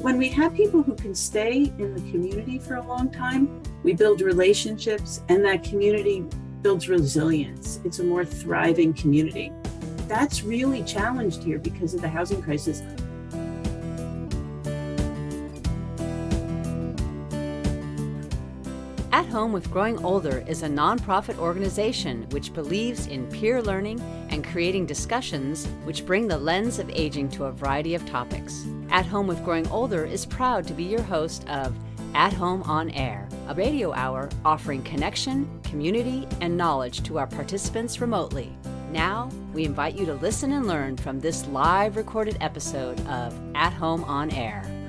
When we have people who can stay in the community for a long time, we build relationships and that community builds resilience. It's a more thriving community. That's really challenged here because of the housing crisis. Home with Growing Older is a nonprofit organization which believes in peer learning and creating discussions which bring the lens of aging to a variety of topics. At Home with Growing Older is proud to be your host of At Home on Air, a radio hour offering connection, community, and knowledge to our participants remotely. Now, we invite you to listen and learn from this live recorded episode of At Home on Air.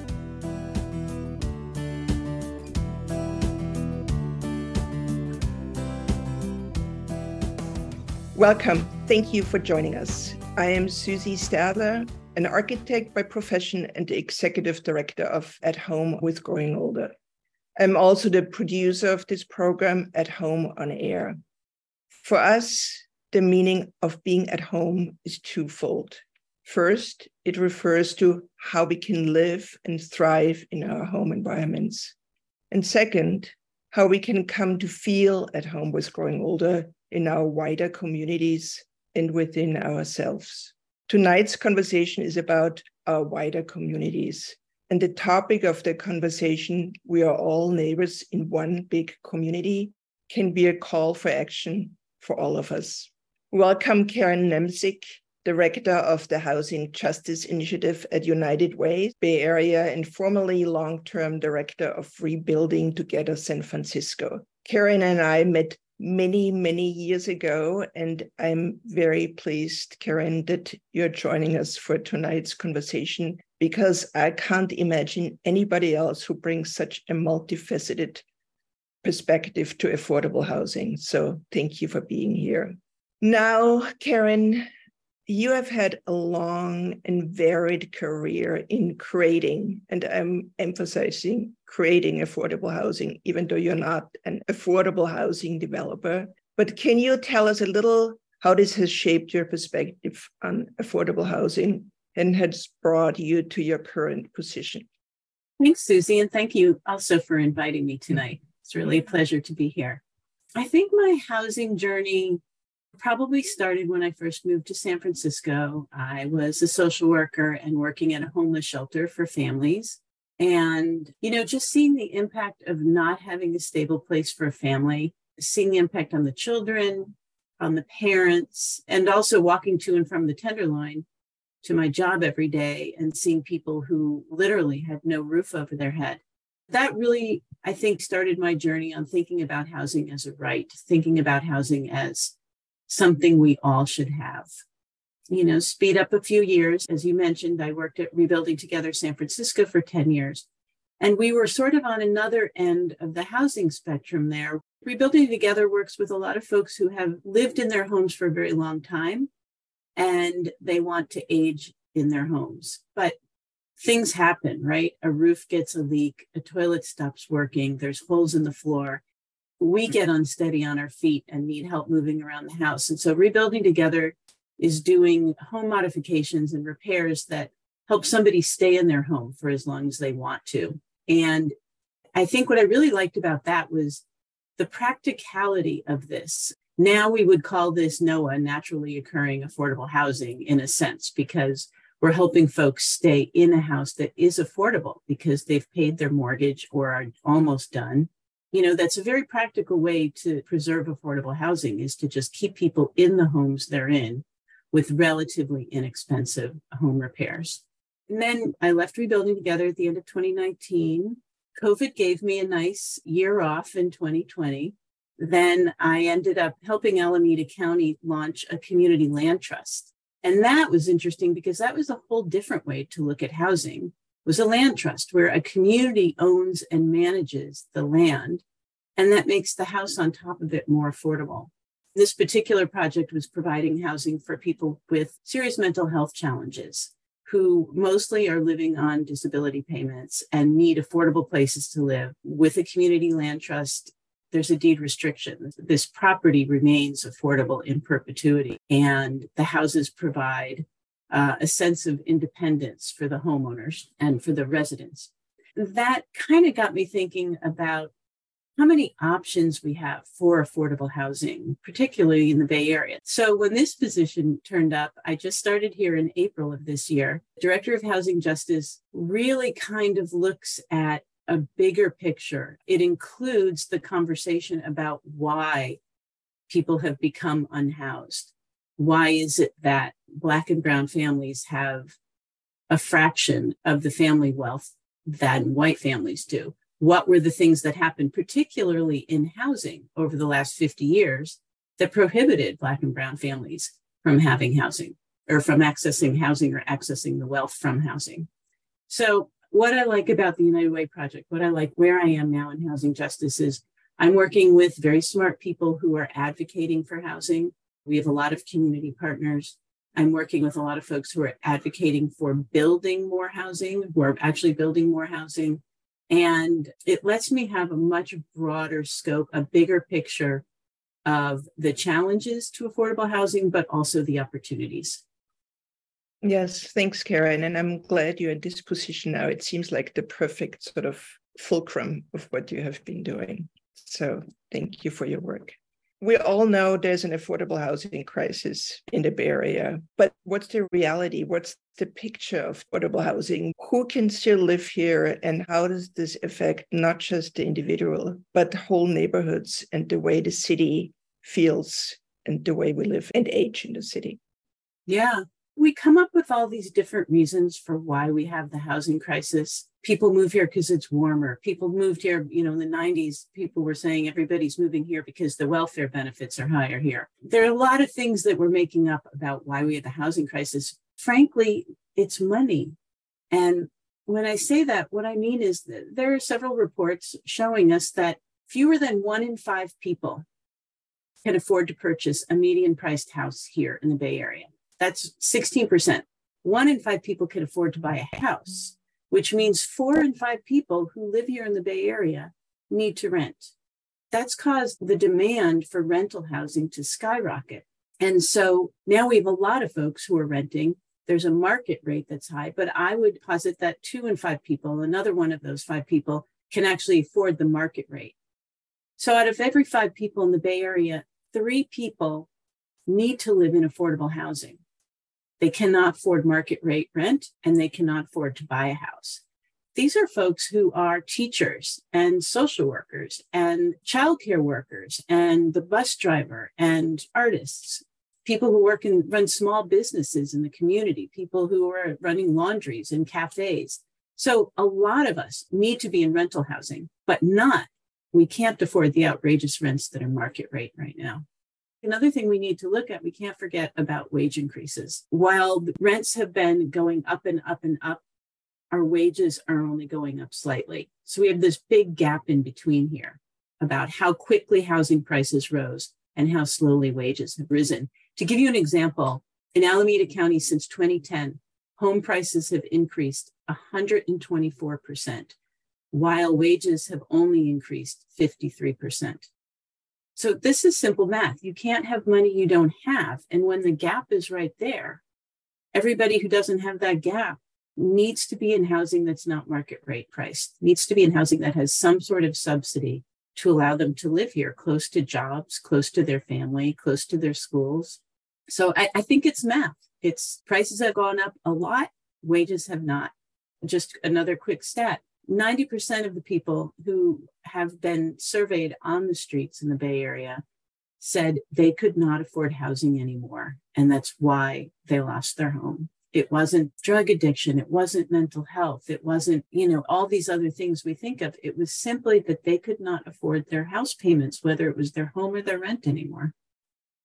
Welcome. Thank you for joining us. I am Susie Stadler, an architect by profession and the executive director of At Home with Growing Older. I'm also the producer of this program, At Home on Air. For us, the meaning of being at home is twofold. First, it refers to how we can live and thrive in our home environments. And second, how we can come to feel at home with growing older in our wider communities and within ourselves. Tonight's conversation is about our wider communities. And the topic of the conversation, we are all neighbors in one big community, can be a call for action for all of us. Welcome, Karen Nemsick, Director of the Housing Justice Initiative at United Way Bay Area and formerly long term Director of Rebuilding Together San Francisco. Karen and I met many, many years ago. And I'm very pleased, Karen, that you're joining us for tonight's conversation because I can't imagine anybody else who brings such a multifaceted perspective to affordable housing. So thank you for being here. Now, Karen, you have had a long and varied career in creating, and I'm emphasizing creating affordable housing, even though you're not an affordable housing developer. But can you tell us a little how this has shaped your perspective on affordable housing and has brought you to your current position? Thanks, Susie, and thank you also for inviting me tonight. It's really a pleasure to be here. I think my housing journey probably started when I first moved to San Francisco. I was a social worker and working at a homeless shelter for families. And, you know, just seeing the impact of not having a stable place for a family, seeing the impact on the children, on the parents, and also walking to and from the Tenderloin to my job every day and seeing people who literally had no roof over their head. That really, I think, started my journey on thinking about housing as a right, thinking about housing as something we all should have. You know, speed up a few years. As you mentioned, I worked at Rebuilding Together San Francisco for 10 years. And we were sort of on another end of the housing spectrum there. Rebuilding Together works with a lot of folks who have lived in their homes for a very long time and they want to age in their homes. But things happen, right? A roof gets a leak, a toilet stops working, there's holes in the floor we get unsteady on our feet and need help moving around the house. And so rebuilding together is doing home modifications and repairs that help somebody stay in their home for as long as they want to. And I think what I really liked about that was the practicality of this. Now we would call this NOAH, naturally occurring affordable housing, in a sense, because we're helping folks stay in a house that is affordable because they've paid their mortgage or are almost done you know that's a very practical way to preserve affordable housing is to just keep people in the homes they're in with relatively inexpensive home repairs. And then i left rebuilding together at the end of 2019 covid gave me a nice year off in 2020 then i ended up helping alameda county launch a community land trust. And that was interesting because that was a whole different way to look at housing was a land trust where a community owns and manages the land, and that makes the house on top of it more affordable. This particular project was providing housing for people with serious mental health challenges who mostly are living on disability payments and need affordable places to live. With a community land trust, there's a deed restriction. This property remains affordable in perpetuity, and the houses provide uh, a sense of independence for the homeowners and for the residents. That kind of got me thinking about how many options we have for affordable housing, particularly in the Bay Area. So, when this position turned up, I just started here in April of this year. Director of Housing Justice really kind of looks at a bigger picture. It includes the conversation about why people have become unhoused. Why is it that Black and Brown families have a fraction of the family wealth that white families do? What were the things that happened, particularly in housing over the last 50 years, that prohibited Black and Brown families from having housing or from accessing housing or accessing the wealth from housing? So, what I like about the United Way Project, what I like where I am now in housing justice is I'm working with very smart people who are advocating for housing. We have a lot of community partners. I'm working with a lot of folks who are advocating for building more housing, who are actually building more housing. And it lets me have a much broader scope, a bigger picture of the challenges to affordable housing, but also the opportunities. Yes, thanks, Karen. And I'm glad you're in this position now. It seems like the perfect sort of fulcrum of what you have been doing. So thank you for your work. We all know there's an affordable housing crisis in the Bay Area, but what's the reality? What's the picture of affordable housing? Who can still live here, and how does this affect not just the individual, but whole neighborhoods and the way the city feels and the way we live and age in the city? Yeah, we come up with all these different reasons for why we have the housing crisis. People move here because it's warmer. People moved here, you know, in the 90s, people were saying everybody's moving here because the welfare benefits are higher here. There are a lot of things that we're making up about why we have the housing crisis. Frankly, it's money. And when I say that, what I mean is that there are several reports showing us that fewer than one in five people can afford to purchase a median priced house here in the Bay Area. That's 16%. One in five people can afford to buy a house, which means four in five people who live here in the Bay Area need to rent. That's caused the demand for rental housing to skyrocket. And so now we have a lot of folks who are renting. There's a market rate that's high, but I would posit that two in five people, another one of those five people, can actually afford the market rate. So out of every five people in the Bay Area, three people need to live in affordable housing. They cannot afford market rate rent and they cannot afford to buy a house. These are folks who are teachers and social workers and childcare workers and the bus driver and artists, people who work and run small businesses in the community, people who are running laundries and cafes. So a lot of us need to be in rental housing, but not, we can't afford the outrageous rents that are market rate right now. Another thing we need to look at, we can't forget about wage increases. While rents have been going up and up and up, our wages are only going up slightly. So we have this big gap in between here about how quickly housing prices rose and how slowly wages have risen. To give you an example, in Alameda County since 2010, home prices have increased 124%, while wages have only increased 53%. So this is simple math. You can't have money you don't have. And when the gap is right there, everybody who doesn't have that gap needs to be in housing that's not market rate priced, needs to be in housing that has some sort of subsidy to allow them to live here close to jobs, close to their family, close to their schools. So I, I think it's math. It's prices have gone up a lot, wages have not. Just another quick stat 90% of the people who have been surveyed on the streets in the Bay Area said they could not afford housing anymore. And that's why they lost their home. It wasn't drug addiction. It wasn't mental health. It wasn't, you know, all these other things we think of. It was simply that they could not afford their house payments, whether it was their home or their rent anymore.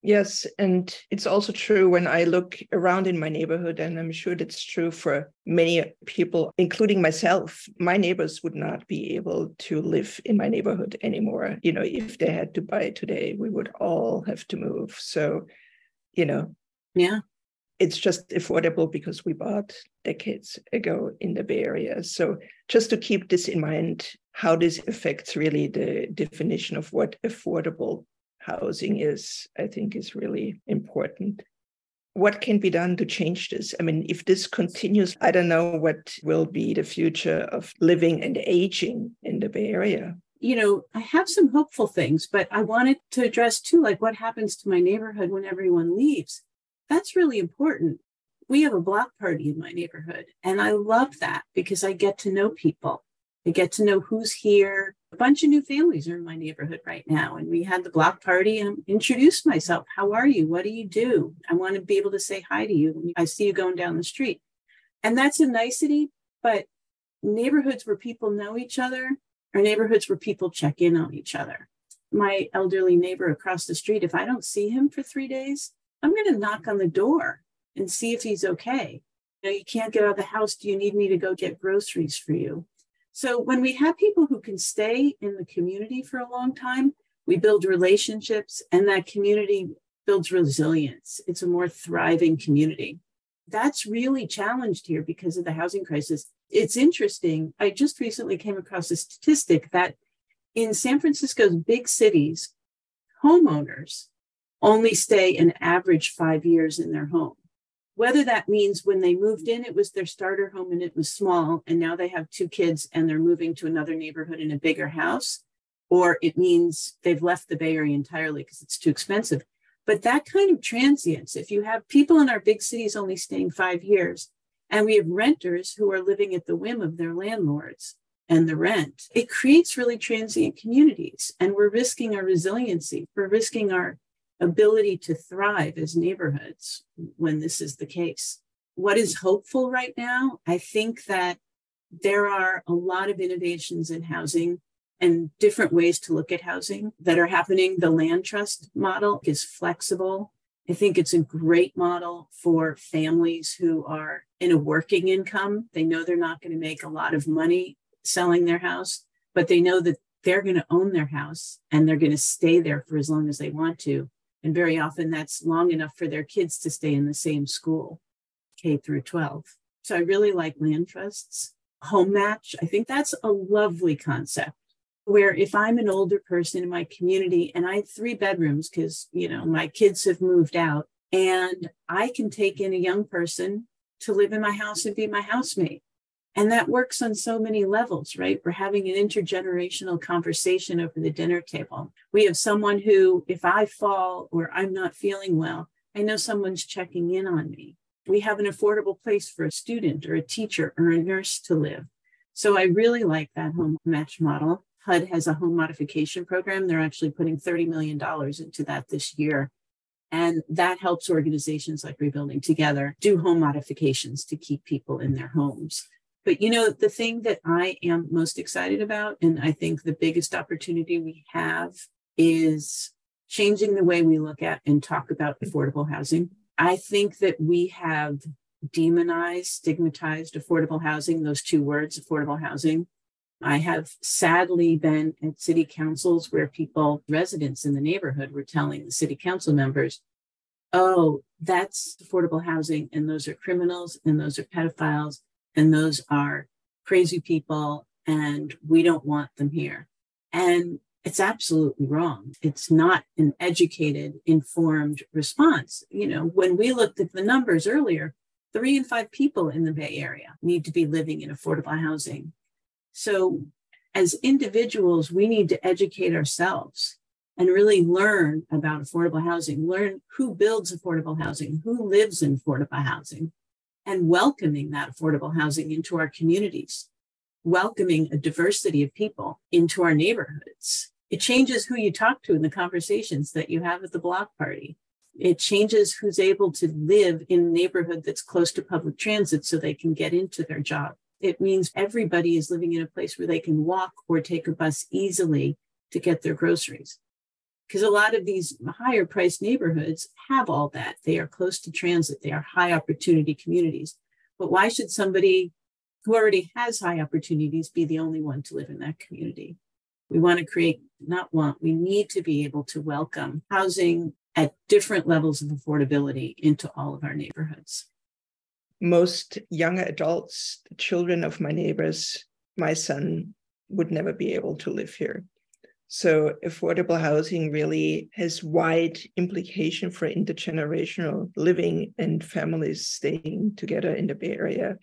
Yes, and it's also true when I look around in my neighborhood, and I'm sure that's true for many people, including myself. My neighbors would not be able to live in my neighborhood anymore. You know, if they had to buy today, we would all have to move. So, you know, yeah, it's just affordable because we bought decades ago in the Bay Area. So, just to keep this in mind, how this affects really the definition of what affordable housing is, I think, is really important. what can be done to change this? I mean, if this continues, I don't know what will be the future of living and aging in the Bay Area. You know, I have some hopeful things, but I wanted to address too, like what happens to my neighborhood when everyone leaves. That's really important. We have a block party in my neighborhood, and I love that because I get to know people. I get to know who's here, a bunch of new families are in my neighborhood right now. And we had the block party and introduced myself. How are you? What do you do? I want to be able to say hi to you when I see you going down the street. And that's a nicety, but neighborhoods where people know each other are neighborhoods where people check in on each other. My elderly neighbor across the street, if I don't see him for three days, I'm going to knock on the door and see if he's okay. You know, you can't get out of the house. Do you need me to go get groceries for you? So when we have people who can stay in the community for a long time, we build relationships and that community builds resilience. It's a more thriving community. That's really challenged here because of the housing crisis. It's interesting. I just recently came across a statistic that in San Francisco's big cities, homeowners only stay an average five years in their home whether that means when they moved in, it was their starter home and it was small, and now they have two kids and they're moving to another neighborhood in a bigger house, or it means they've left the Bay Area entirely because it's too expensive. But that kind of transience, if you have people in our big cities only staying five years, and we have renters who are living at the whim of their landlords and the rent, it creates really transient communities. And we're risking our resiliency, we're risking our ability to thrive as neighborhoods when this is the case. What is hopeful right now? I think that there are a lot of innovations in housing and different ways to look at housing that are happening. The land trust model is flexible. I think it's a great model for families who are in a working income. They know they're not going to make a lot of money selling their house, but they know that they're going to own their house and they're going to stay there for as long as they want to. And very often that's long enough for their kids to stay in the same school, K through 12. So I really like land trusts. Home match, I think that's a lovely concept where if I'm an older person in my community and I have three bedrooms because, you know, my kids have moved out and I can take in a young person to live in my house and be my housemate. And that works on so many levels, right? We're having an intergenerational conversation over the dinner table. We have someone who, if I fall or I'm not feeling well, I know someone's checking in on me. We have an affordable place for a student or a teacher or a nurse to live. So I really like that home match model. HUD has a home modification program. They're actually putting $30 million into that this year. And that helps organizations like Rebuilding Together do home modifications to keep people in their homes. But you know, the thing that I am most excited about, and I think the biggest opportunity we have is changing the way we look at and talk about mm-hmm. affordable housing. I think that we have demonized, stigmatized affordable housing, those two words, affordable housing. I have sadly been at city councils where people, residents in the neighborhood, were telling the city council members, oh, that's affordable housing, and those are criminals, and those are pedophiles, and those are crazy people and we don't want them here. And it's absolutely wrong. It's not an educated, informed response. You know, when we looked at the numbers earlier, three in five people in the Bay Area need to be living in affordable housing. So, as individuals, we need to educate ourselves and really learn about affordable housing, learn who builds affordable housing, who lives in affordable housing, and welcoming that affordable housing into our communities, welcoming a diversity of people into our neighborhoods. It changes who you talk to in the conversations that you have at the block party. It changes who's able to live in a neighborhood that's close to public transit so they can get into their job. It means everybody is living in a place where they can walk or take a bus easily to get their groceries because a lot of these higher priced neighborhoods have all that. They are close to transit, they are high opportunity communities. But why should somebody who already has high opportunities be the only one to live in that community? We want to create, not want, we need to be able to welcome housing at different levels of affordability into all of our neighborhoods. Most young adults, the children of my neighbors, my son would never be able to live here So affordable housing really has wide implication for intergenerational living and families staying together in the Bay Area.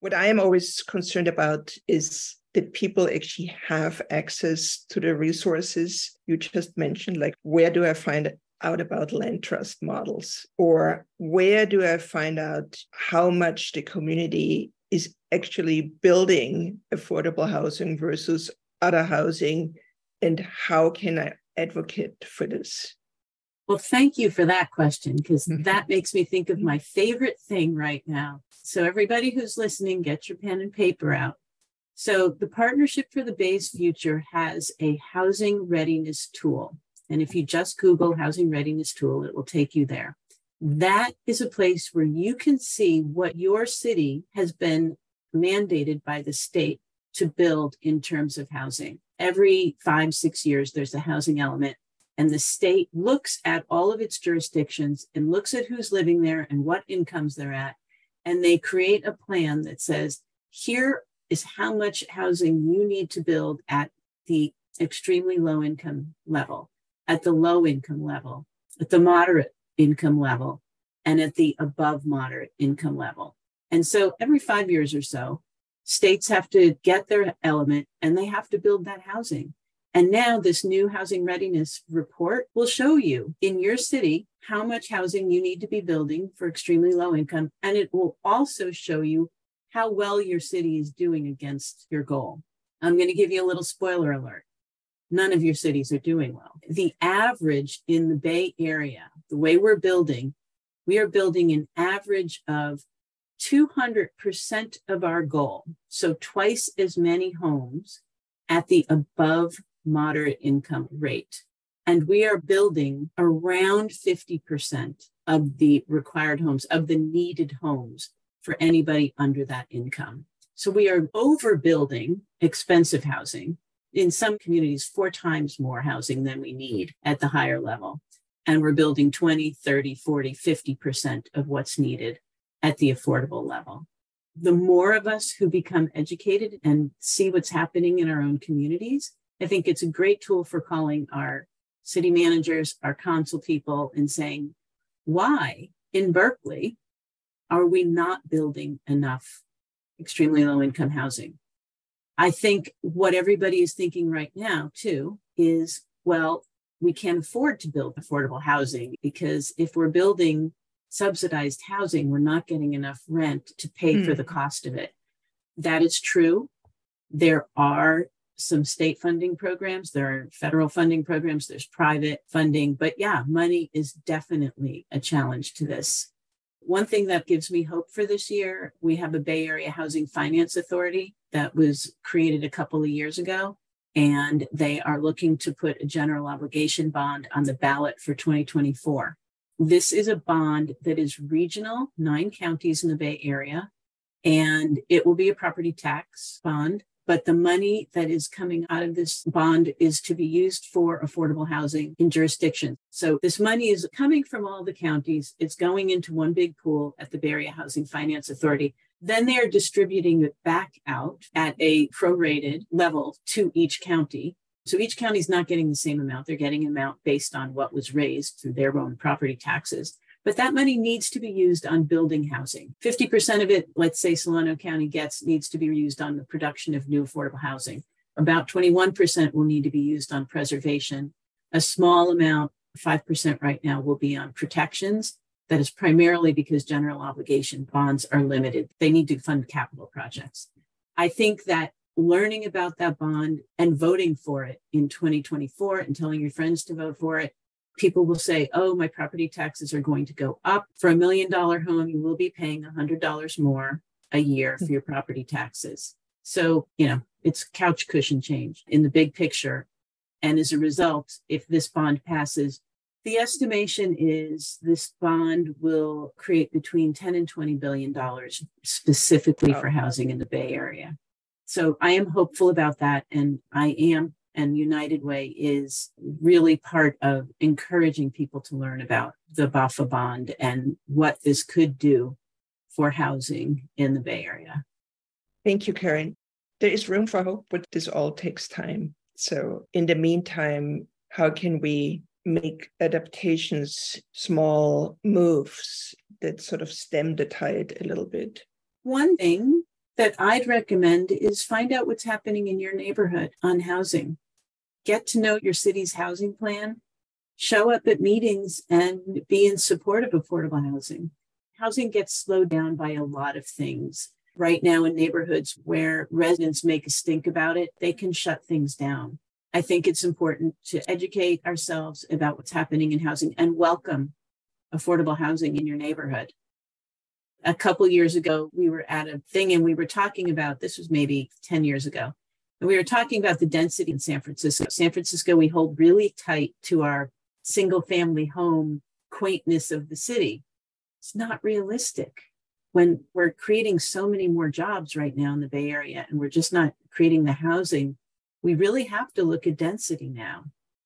What I am always concerned about is that people actually have access to the resources you just mentioned, like where do I find out about land trust models? Or where do I find out how much the community is actually building affordable housing versus other housing? And how can I advocate for this? Well, thank you for that question because mm-hmm. that makes me think of my favorite thing right now. So, everybody who's listening, get your pen and paper out. So, the Partnership for the Bay's Future has a housing readiness tool. And if you just Google housing readiness tool, it will take you there. That is a place where you can see what your city has been mandated by the state to build in terms of housing. Every five, six years, there's a housing element, and the state looks at all of its jurisdictions and looks at who's living there and what incomes they're at. And they create a plan that says, here is how much housing you need to build at the extremely low income level at the low income level, at the moderate income level, and at the above moderate income level. And so every five years or so, states have to get their element and they have to build that housing. And now, this new housing readiness report will show you in your city how much housing you need to be building for extremely low income. And it will also show you how well your city is doing against your goal. I'm going to give you a little spoiler alert none of your cities are doing well. The average in the Bay Area, the way we're building, we are building an average of 200% of our goal. So twice as many homes at the above moderate income rate. And we are building around 50% of the required homes, of the needed homes for anybody under that income. So we are overbuilding expensive housing in some communities four times more housing than we need at the higher level. And we're building 20, 30, 40, 50% of what's needed at the affordable level. The more of us who become educated and see what's happening in our own communities, I think it's a great tool for calling our city managers, our council people, and saying, why in Berkeley are we not building enough extremely low income housing? I think what everybody is thinking right now, too, is well, we can't afford to build affordable housing because if we're building subsidized housing, we're not getting enough rent to pay mm. for the hmm. cost of it. That is true. There are some state funding programs, there are federal funding programs, there's private funding, but yeah, money is definitely a challenge to this. One thing that gives me hope for this year, we have a Bay Area Housing Finance Authority that was created a couple of years ago. And they are looking to put a general obligation bond on the ballot for 2024. This is a bond that is regional, nine counties in the Bay Area, and it will be a property tax bond but the money that is coming out of this bond is to be used for affordable housing in jurisdictions. So this money is coming from all the counties. It's going into one big pool at the Bay Area Housing Finance Authority. Then they are distributing it back out at a prorated level to each county. So each county is not getting the same amount. They're getting an amount based on what was raised through their own property taxes. But that money needs to be used on building housing. 50% of it, let's say Solano County gets, needs to be used on the production of new affordable housing. About 21% will need to be used on preservation. A small amount, 5% right now, will be on protections. That is primarily because general obligation bonds are limited. They need to fund capital projects. I think that learning about that bond and voting for it in 2024 and telling your friends to vote for it people will say, oh, my property taxes are going to go up. For a million dollar home, you will be paying $100 more a year for your property taxes. So, you know, it's couch cushion change in the big picture. And as a result, if this bond passes, the estimation is this bond will create between 10 and 20 billion dollars specifically for housing in the Bay Area. So I am hopeful about that. And I am and United Way is really part of encouraging people to learn about the BAHFA bond and what this could do for housing in the Bay Area. Thank you, Karen. There is room for hope, but this all takes time. So, in the meantime, how can we make adaptations, small moves that sort of stem the tide a little bit? One thing that I'd recommend is find out what's happening in your neighborhood on housing. Get to know your city's housing plan, show up at meetings and be in support of affordable housing. Housing gets slowed down by a lot of things. Right now, in neighborhoods where residents make a stink about it, they can shut things down. I think it's important to educate ourselves about what's happening in housing and welcome affordable housing in your neighborhood. A couple years ago, we were at a thing and we were talking about this was maybe 10 years ago. And we were talking about the density in San Francisco. San Francisco, we hold really tight to our single family home quaintness of the city. It's not realistic when we're creating so many more jobs right now in the Bay Area and we're just not creating the housing we really have to look at density now.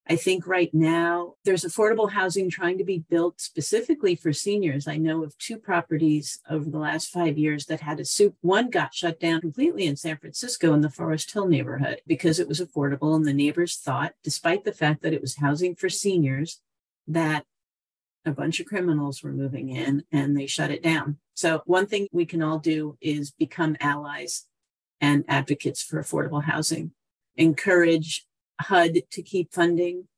I think right now there's affordable housing trying to be built specifically for seniors. I know of two properties over the last five years that had a soup. One got shut down completely in San Francisco in the Forest Hill neighborhood because it was affordable. And the neighbors thought, despite the fact that it was housing for seniors, that a bunch of criminals were moving in and they shut it down. So, one thing we can all do is become allies and advocates for affordable housing encourage HUD to keep funding.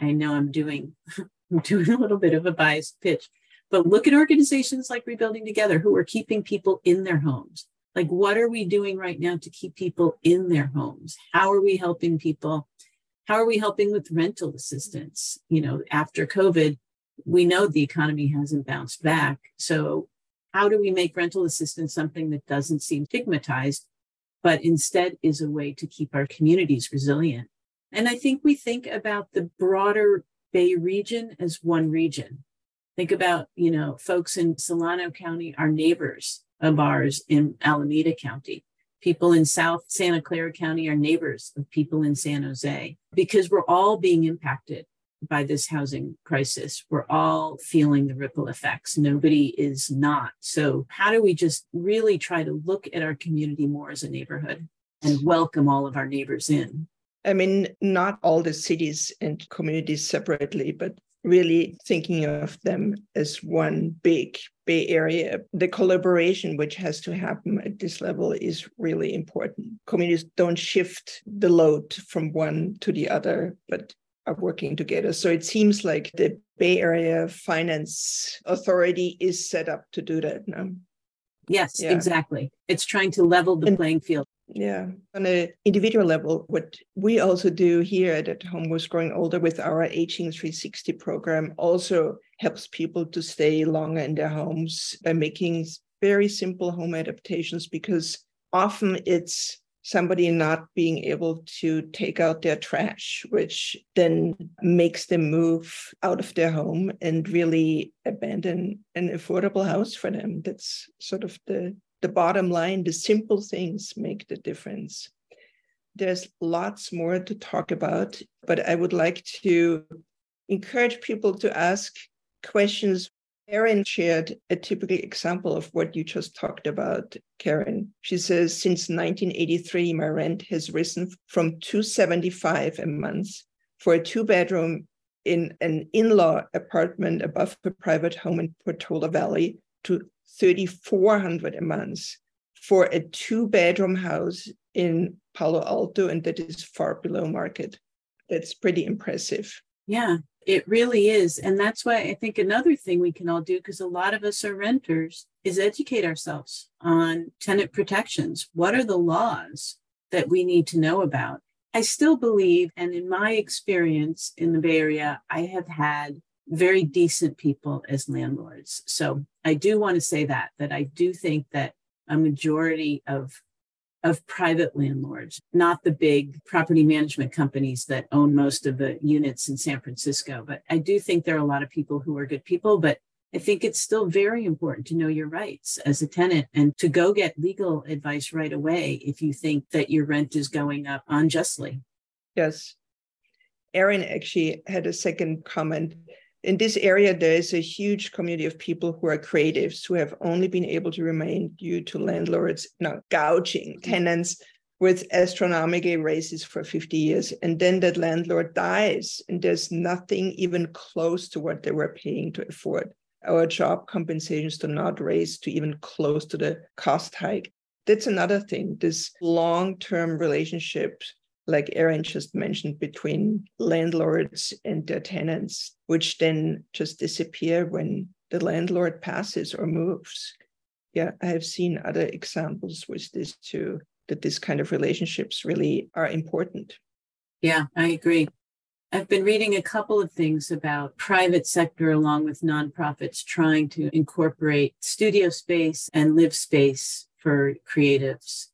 I know I'm doing I'm doing a little bit of a biased pitch, but look at organizations like Rebuilding Together who are keeping people in their homes. Like, what are we doing right now to keep people in their homes? How are we helping people? How are we helping with rental assistance? You know, after COVID, we know the economy hasn't bounced back. So, how do we make rental assistance something that doesn't seem stigmatized but instead is a way to keep our communities resilient. And I think we think about the broader Bay region as one region. Think about, you know, folks in Solano County, are neighbors of ours in Alameda County. People in South Santa Clara County are neighbors of people in San Jose because we're all being impacted by this housing crisis. We're all feeling the ripple effects. Nobody is not. So, how do we just really try to look at our community more as a neighborhood and welcome all of our neighbors in? I mean, not all the cities and communities separately, but really thinking of them as one big Bay Area. The collaboration which has to happen at this level is really important. Communities don't shift the load from one to the other, but are working together. So it seems like the Bay Area Finance Authority is set up to do that now. Yes, yeah. exactly. It's trying to level the and, playing field. Yeah. On an individual level, what we also do here at Home with Growing Older with our Aging 360 program also helps people to stay longer in their homes by making very simple home adaptations because often it's somebody not being able to take out their trash, which then makes them move out of their home and really abandon an affordable house for them. That's sort of the, the bottom line. The simple things make the difference. There's lots more to talk about, but I would like to encourage people to ask questions Karen shared a typical example of what you just talked about, Karen. She says, since 1983, my rent has risen from 275 a month for a two bedroom in an in-law apartment above a private home in Portola Valley to 3,400 a month for a two bedroom house in Palo Alto, and that is far below market. That's pretty impressive. Yeah. It really is. And that's why I think another thing we can all do, because a lot of us are renters, is educate ourselves on tenant protections. What are the laws that we need to know about? I still believe, and in my experience in the Bay Area, I have had very decent people as landlords. So I do want to say that, that I do think that a majority of of private landlords, not the big property management companies that own most of the units in San Francisco. But I do think there are a lot of people who are good people, but I think it's still very important to know your rights as a tenant and to go get legal advice right away if you think that your rent is going up unjustly. Yes. Erin actually had a second comment in this area, there is a huge community of people who are creatives who have only been able to remain due to landlords now gouging mm-hmm. tenants with astronomical raises for 50 years. And then that landlord dies, and there's nothing even close to what they were paying to afford. Our job compensations do not raise to even close to the cost hike. That's another thing. This long term relationship, like Erin just mentioned, between landlords and their tenants, which then just disappear when the landlord passes or moves. Yeah, I have seen other examples with this too that this kind of relationships really are important. Yeah, I agree. I've been reading a couple of things about private sector along with nonprofits trying to incorporate studio space and live space for creatives.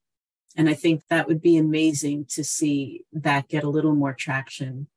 And I think that would be amazing to see that get a little more traction.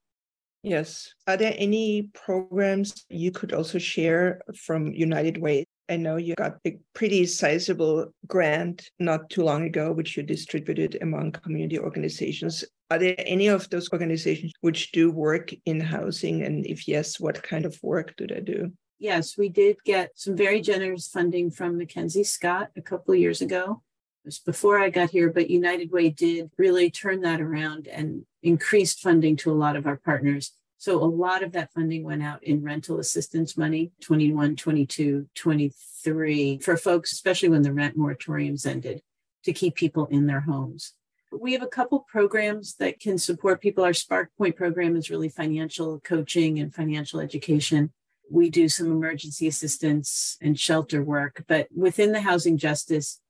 Yes. Are there any programs you could also share from United Way I know you got a pretty sizable grant not too long ago, which you distributed among community organizations. Are there any of those organizations which do work in housing? And if yes, what kind of work do they do? Yes, we did get some very generous funding from Mackenzie Scott a couple of years ago. Was before I got here, but United Way did really turn that around and increased funding to a lot of our partners. So a lot of that funding went out in rental assistance money, 21, 22, 23, for folks, especially when the rent moratoriums ended, to keep people in their homes. We have a couple programs that can support people. Our SparkPoint program is really financial coaching and financial education. We do some emergency assistance and shelter work, but within the housing justice,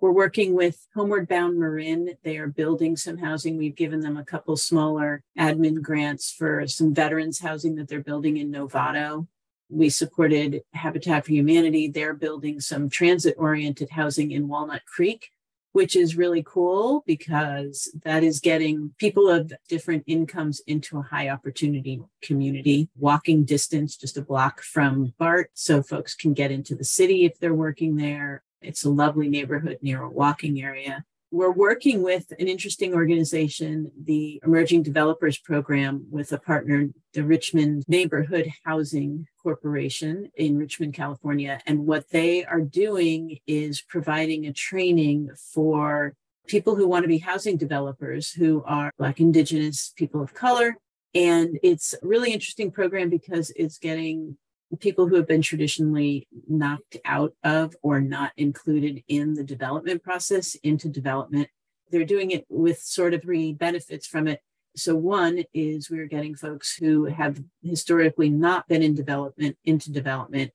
we're working with Homeward Bound Marin. They are building some housing. We've given them a couple smaller admin grants for some veterans housing that they're building in Novato. We supported Habitat for Humanity. They're building some transit oriented housing in Walnut Creek, which is really cool because that is getting people of different incomes into a high opportunity community, walking distance, just a block from BART. So folks can get into the city if they're working there it's a lovely neighborhood near a walking area. We're working with an interesting organization, the Emerging Developers Program, with a partner, the Richmond Neighborhood Housing Corporation in Richmond, California. And what they are doing is providing a training for people who want to be housing developers who are Black, Indigenous, people of color. And it's a really interesting program because it's getting people who have been traditionally knocked out of or not included in the development process into development. They're doing it with sort of three benefits from it. So, one is we're getting folks who have historically not been in development into development.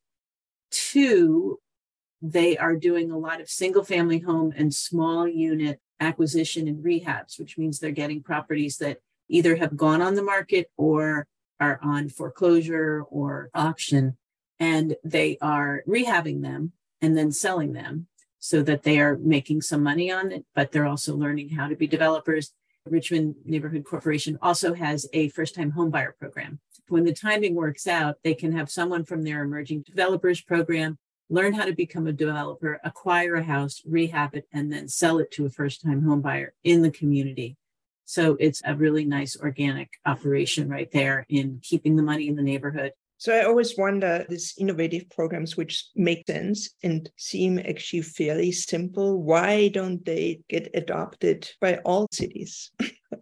Two, they are doing a lot of single family home and small unit acquisition and rehabs, which means they're getting properties that either have gone on the market or are on foreclosure or auction, and they are rehabbing them and then selling them so that they are making some money on it, but they're also learning how to be developers. Richmond Neighborhood Corporation also has a first time homebuyer program. When the timing works out, they can have someone from their emerging developers program learn how to become a developer, acquire a house, rehab it, and then sell it to a first time homebuyer in the community. So it's a really nice organic operation right there in keeping the money in the neighborhood. So I always wonder these innovative programs which make sense and seem actually fairly simple, why don't they get adopted by all cities?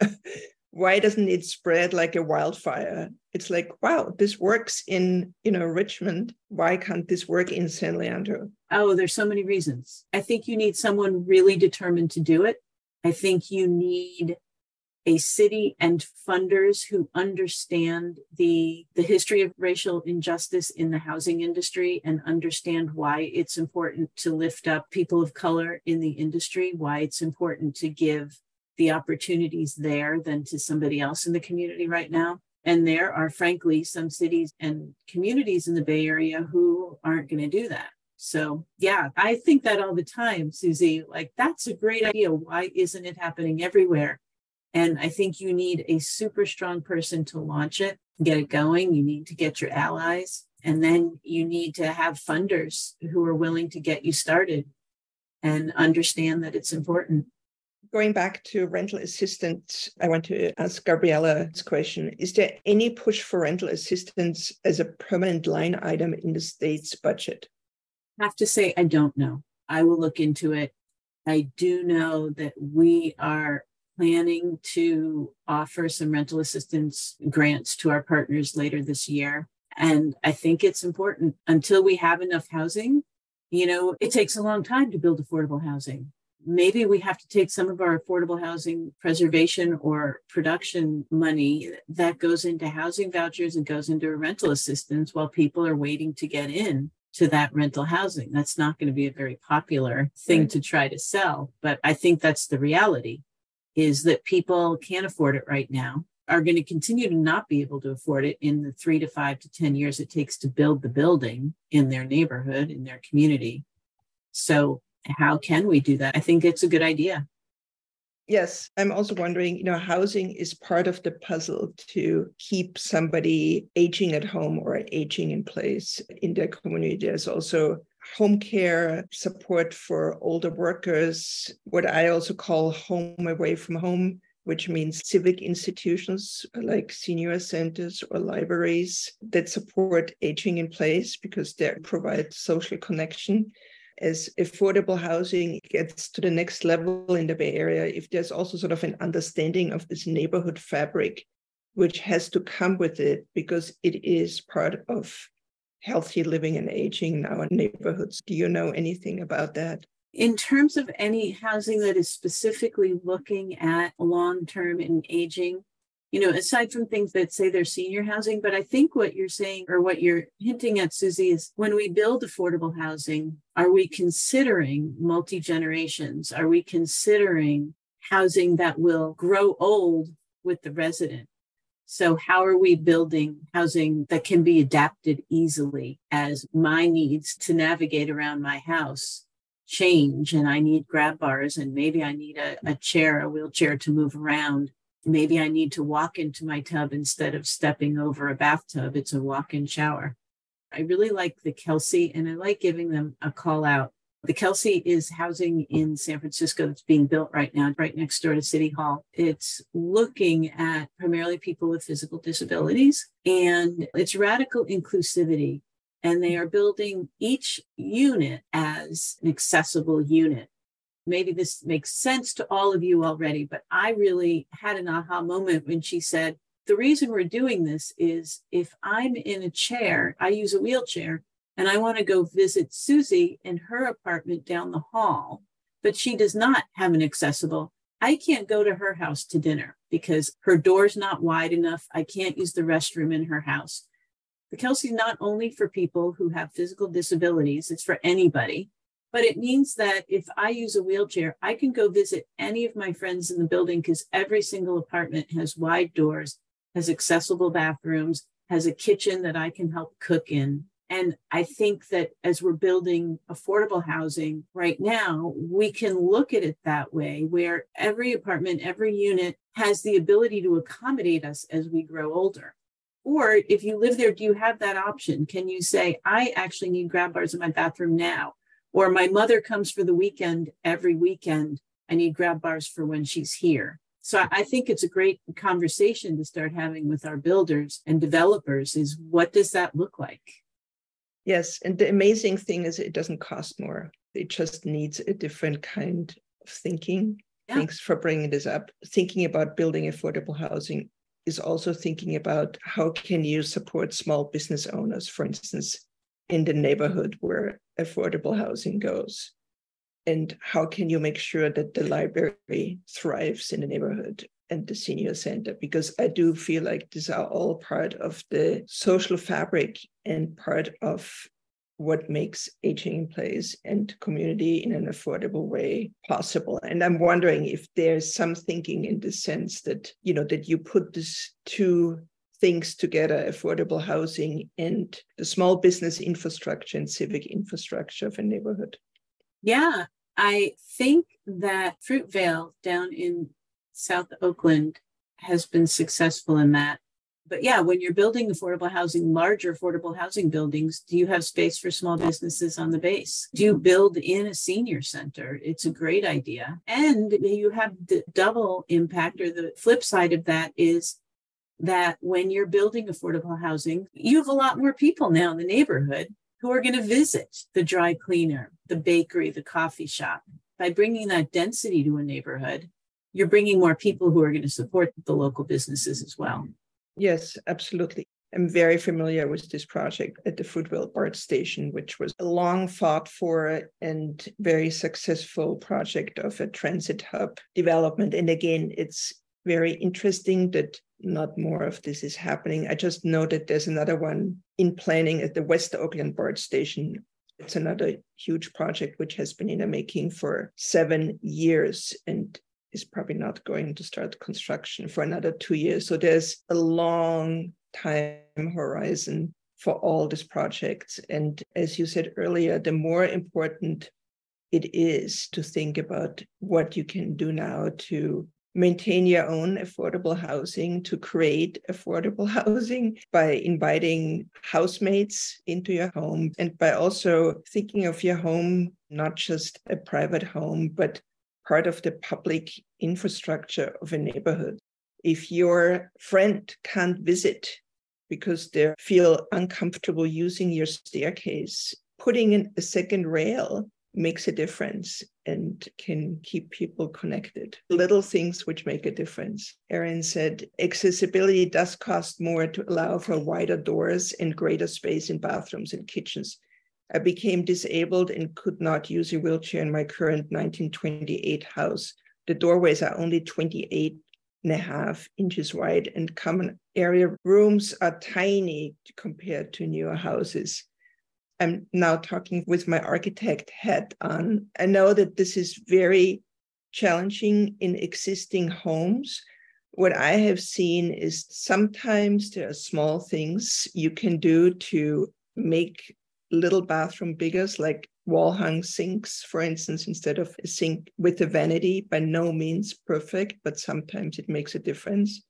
why doesn't it spread like a wildfire? It's like, wow, this works in, you know, Richmond. Why can't this work in San Leandro? Oh, there's so many reasons. I think you need someone really determined to do it. I think you need a city and funders who understand the, the history of racial injustice in the housing industry and understand why it's important to lift up people of color in the industry, why it's important to give the opportunities there than to somebody else in the community right now. And there are, frankly, some cities and communities in the Bay Area who aren't going to do that. So, yeah, I think that all the time, Susie. Like, that's a great idea. Why isn't it happening everywhere? And I think you need a super strong person to launch it, get it going. You need to get your allies. And then you need to have funders who are willing to get you started and understand that it's important. Going back to rental assistance, I want to ask Gabriela's question. Is there any push for rental assistance as a permanent line item in the state's budget? I have to say, I don't know. I will look into it. I do know that we are planning to offer some rental assistance grants to our partners later this year. And I think it's important until we have enough housing. You know, it takes a long time to build affordable housing. Maybe we have to take some of our affordable housing preservation or production money that goes into housing vouchers and goes into rental assistance while people are waiting to get in to that rental housing. That's not going to be a very popular thing to try to sell, but I think that's the reality is that people can't afford it right now, are going to continue to not be able to afford it in the three to five to 10 years it takes to build the building in their neighborhood, in their community. So, how can we do that? I think it's a good idea. Yes, I'm also wondering, you know, housing is part of the puzzle to keep somebody aging at home or aging in place in their community. There's also home care support for older workers, what I also call home away from home, which means civic institutions like senior centers or libraries that support aging in place because they provide social connection. As affordable housing gets to the next level in the Bay Area, if there's also sort of an understanding of this neighborhood fabric, which has to come with it because it is part of healthy living and aging in our neighborhoods. Do you know anything about that? In terms of any housing that is specifically looking at long term and aging, you know, aside from things that say they're senior housing, but I think what you're saying or what you're hinting at, Susie, is when we build affordable housing, are we considering multi generations? Are we considering housing that will grow old with the resident? So, how are we building housing that can be adapted easily as my needs to navigate around my house change and I need grab bars and maybe I need a, a chair, a wheelchair to move around? maybe I need to walk into my tub instead of stepping over a bathtub. It's a walk in shower. I really like the Kelsey and I like giving them a call out. The Kelsey is housing in San Francisco that's being built right now, right next door to City Hall. It's looking at primarily people with physical disabilities and it's radical inclusivity. And they are building each unit as an accessible unit maybe this makes sense to all of you already, but I really had an aha moment when she said, the reason we're doing this is if I'm in a chair, I use a wheelchair, and I want to go visit Susie in her apartment down the hall, but she does not have an accessible. I can't go to her house to dinner because her door's not wide enough. I can't use the restroom in her house. The Kelsey not only for people who have physical disabilities, it's for anybody. But it means that if I use a wheelchair, I can go visit any of my friends in the building because every single apartment has wide doors, has accessible bathrooms, has a kitchen that I can help cook in. And I think that as we're building affordable housing right now, we can look at it that way, where every apartment, every unit has the ability to accommodate us as we grow older. Or if you live there, do you have that option? Can you say, I actually need grab bars in my bathroom now? Or my mother comes for the weekend every weekend. I need grab bars for when she's here. So I think it's a great conversation to start having with our builders and developers is what does that look like? Yes. And the amazing thing is it doesn't cost more. It just needs a different kind of thinking. Yeah. Thanks for bringing this up. Thinking about building affordable housing is also thinking about how can you support small business owners, for instance, in the neighborhood where affordable housing goes? And how can you make sure that the library thrives in the neighborhood and the senior center? Because I do feel like these are all part of the social fabric and part of what makes aging in place and community in an affordable way possible. And I'm wondering if there's some thinking in the sense that, you know, that you put these two things together affordable housing and the small business infrastructure and civic infrastructure of a neighborhood? Yeah, I think that Fruitvale down in South Oakland has been successful in that. But yeah, when you're building affordable housing, larger affordable housing buildings, do you have space for small businesses on the base? Do you build in a senior center? It's a great idea. And you have the double impact, or the flip side of that is that when you're building affordable housing, you have a lot more people now in the neighborhood who are going to visit the dry cleaner, the bakery, the coffee shop. by bringing that density to a neighborhood, you're bringing more people who are going to support the local businesses as well. Yes, absolutely. I'm very familiar with this project at the Fruitvale BART station, which was a long fought for and very successful project of a transit hub development. And again, it's very interesting that not more of this is happening. I just know that there's another one in planning at the West Oakland BART station. It's another huge project which has been in the making for seven years and is probably not going to start construction for another two years. So there's a long time horizon for all these projects. And as you said earlier, the more important it is to think about what you can do now to maintain your own affordable housing, to create affordable housing by inviting housemates into your home, and by also thinking of your home not just a private home, but part of the public infrastructure of a neighborhood if your friend can't visit because they feel uncomfortable using your staircase, putting in a second rail makes a difference and can keep people connected. Little things which make a difference. Erin said accessibility does cost more to allow for wider doors and greater space in bathrooms and kitchens. I became disabled and could not use a wheelchair in my current 1928 house. The doorways are only 28 and a half inches wide, and common area rooms are tiny compared to newer houses. I'm now talking with my architect hat on. I know that this is very challenging in existing homes. What I have seen is sometimes there are small things you can do to make little bathroom bigger, like wall hung sinks, for instance, instead of a sink with a vanity, by no means perfect, but sometimes it makes a difference.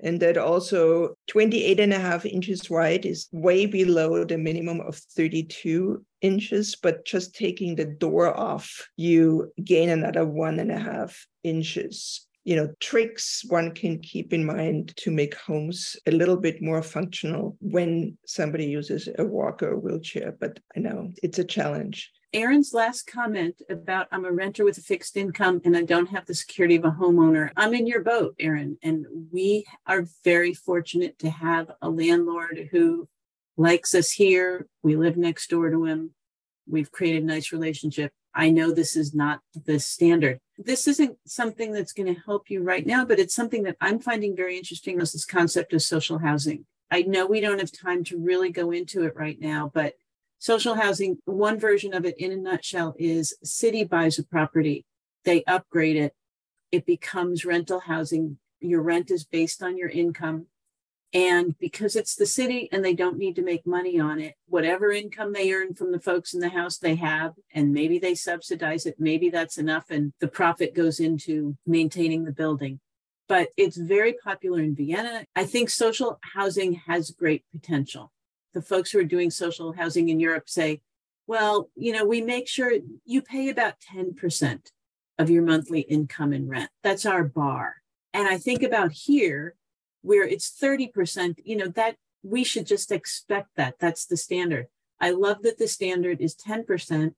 And that also 28 and a half inches wide is way below the minimum of 32 inches, but just taking the door off, you gain another one and a half inches you know tricks one can keep in mind to make homes a little bit more functional when somebody uses a walker or wheelchair but i know it's a challenge Erin's last comment about I'm a renter with a fixed income and I don't have the security of a homeowner. I'm in your boat, Erin. And we are very fortunate to have a landlord who likes us here. We live next door to him. We've created a nice relationship. I know this is not the standard. This isn't something that's going to help you right now, but it's something that I'm finding very interesting is this concept of social housing. I know we don't have time to really go into it right now, but social housing, one version of it in a nutshell is city buys a property, they upgrade it, it becomes rental housing. Your rent is based on your income. And because it's the city and they don't need to make money on it, whatever income they earn from the folks in the house they have, and maybe they subsidize it, maybe that's enough, and the profit goes into maintaining the building. But it's very popular in Vienna. I think social housing has great potential. The folks who are doing social housing in Europe say, well, you know, we make sure you pay about 10% of your monthly income in rent. That's our bar. And I think about here, where it's 30%, you know, that we should just expect that. That's the standard. I love that the standard is 10%,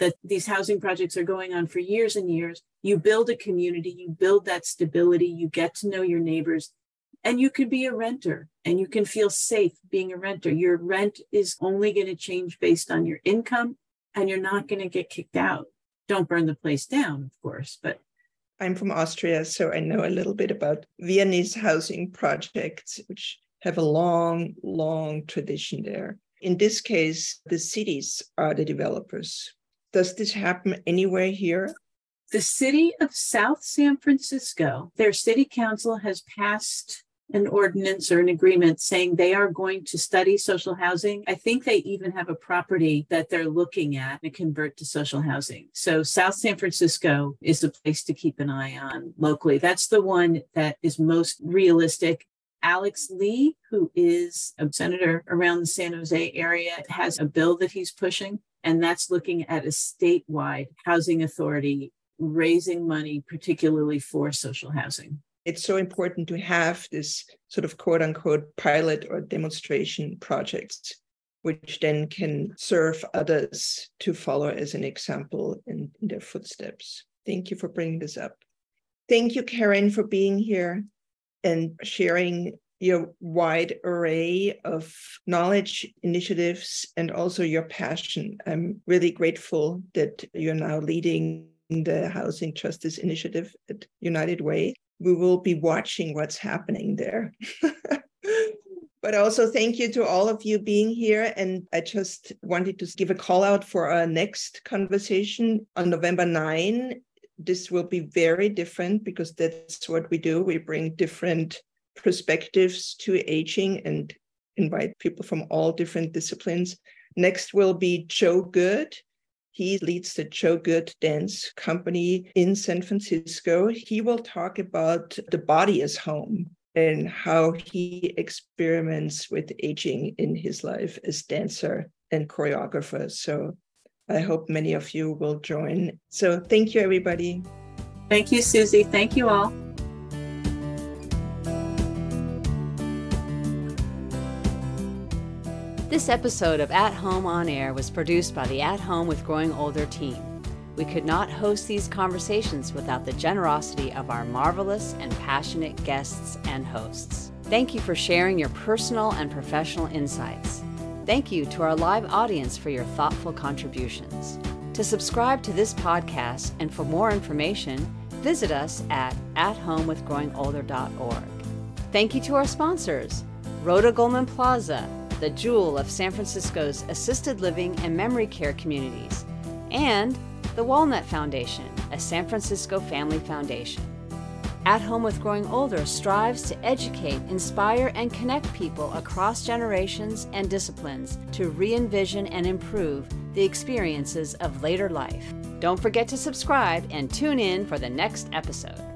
that these housing projects are going on for years and years. You build a community, you build that stability, you get to know your neighbors, and you can be a renter and you can feel safe being a renter. Your rent is only going to change based on your income, and you're not going to get kicked out. Don't burn the place down, of course, but I'm from Austria, so I know a little bit about Viennese housing projects, which have a long, long tradition there. In this case, the cities are the developers. Does this happen anywhere here? The city of South San Francisco, their city council has passed an ordinance or an agreement saying they are going to study social housing. I think they even have a property that they're looking at to convert to social housing. So South San Francisco is the place to keep an eye on locally. That's the one that is most realistic. Alex Lee, who is a senator around the San Jose area, has a bill that he's pushing, and that's looking at a statewide housing authority raising money, particularly for social housing it's so important to have this sort of quote unquote pilot or demonstration projects which then can serve others to follow as an example and in their footsteps. Thank you for bringing this up. Thank you, Karen, for being here and sharing your wide array of knowledge initiatives and also your passion. I'm really grateful that you're now leading the Housing Justice Initiative at United Way. We will be watching what's happening there. but also thank you to all of you being here. And I just wanted to give a call out for our next conversation on November 9. This will be very different because that's what we do. We bring different perspectives to aging and invite people from all different disciplines. Next will be Joe Goode. He leads the Joe Goode Dance Company in San Francisco. He will talk about the body as home and how he experiments with aging in his life as dancer and choreographer. So I hope many of you will join. So thank you, everybody. Thank you, Susie. Thank you all. This episode of At Home on Air was produced by the At Home with Growing Older team. We could not host these conversations without the generosity of our marvelous and passionate guests and hosts. Thank you for sharing your personal and professional insights. Thank you to our live audience for your thoughtful contributions. To subscribe to this podcast and for more information, visit us at athomewithgrowingolder.org. Thank you to our sponsors, Rhoda Goldman Plaza, the jewel of San Francisco's assisted living and memory care communities, and the Walnut Foundation, a San Francisco family foundation. At Home with Growing Older strives to educate, inspire, and connect people across generations and disciplines to re envision and improve the experiences of later life. Don't forget to subscribe and tune in for the next episode.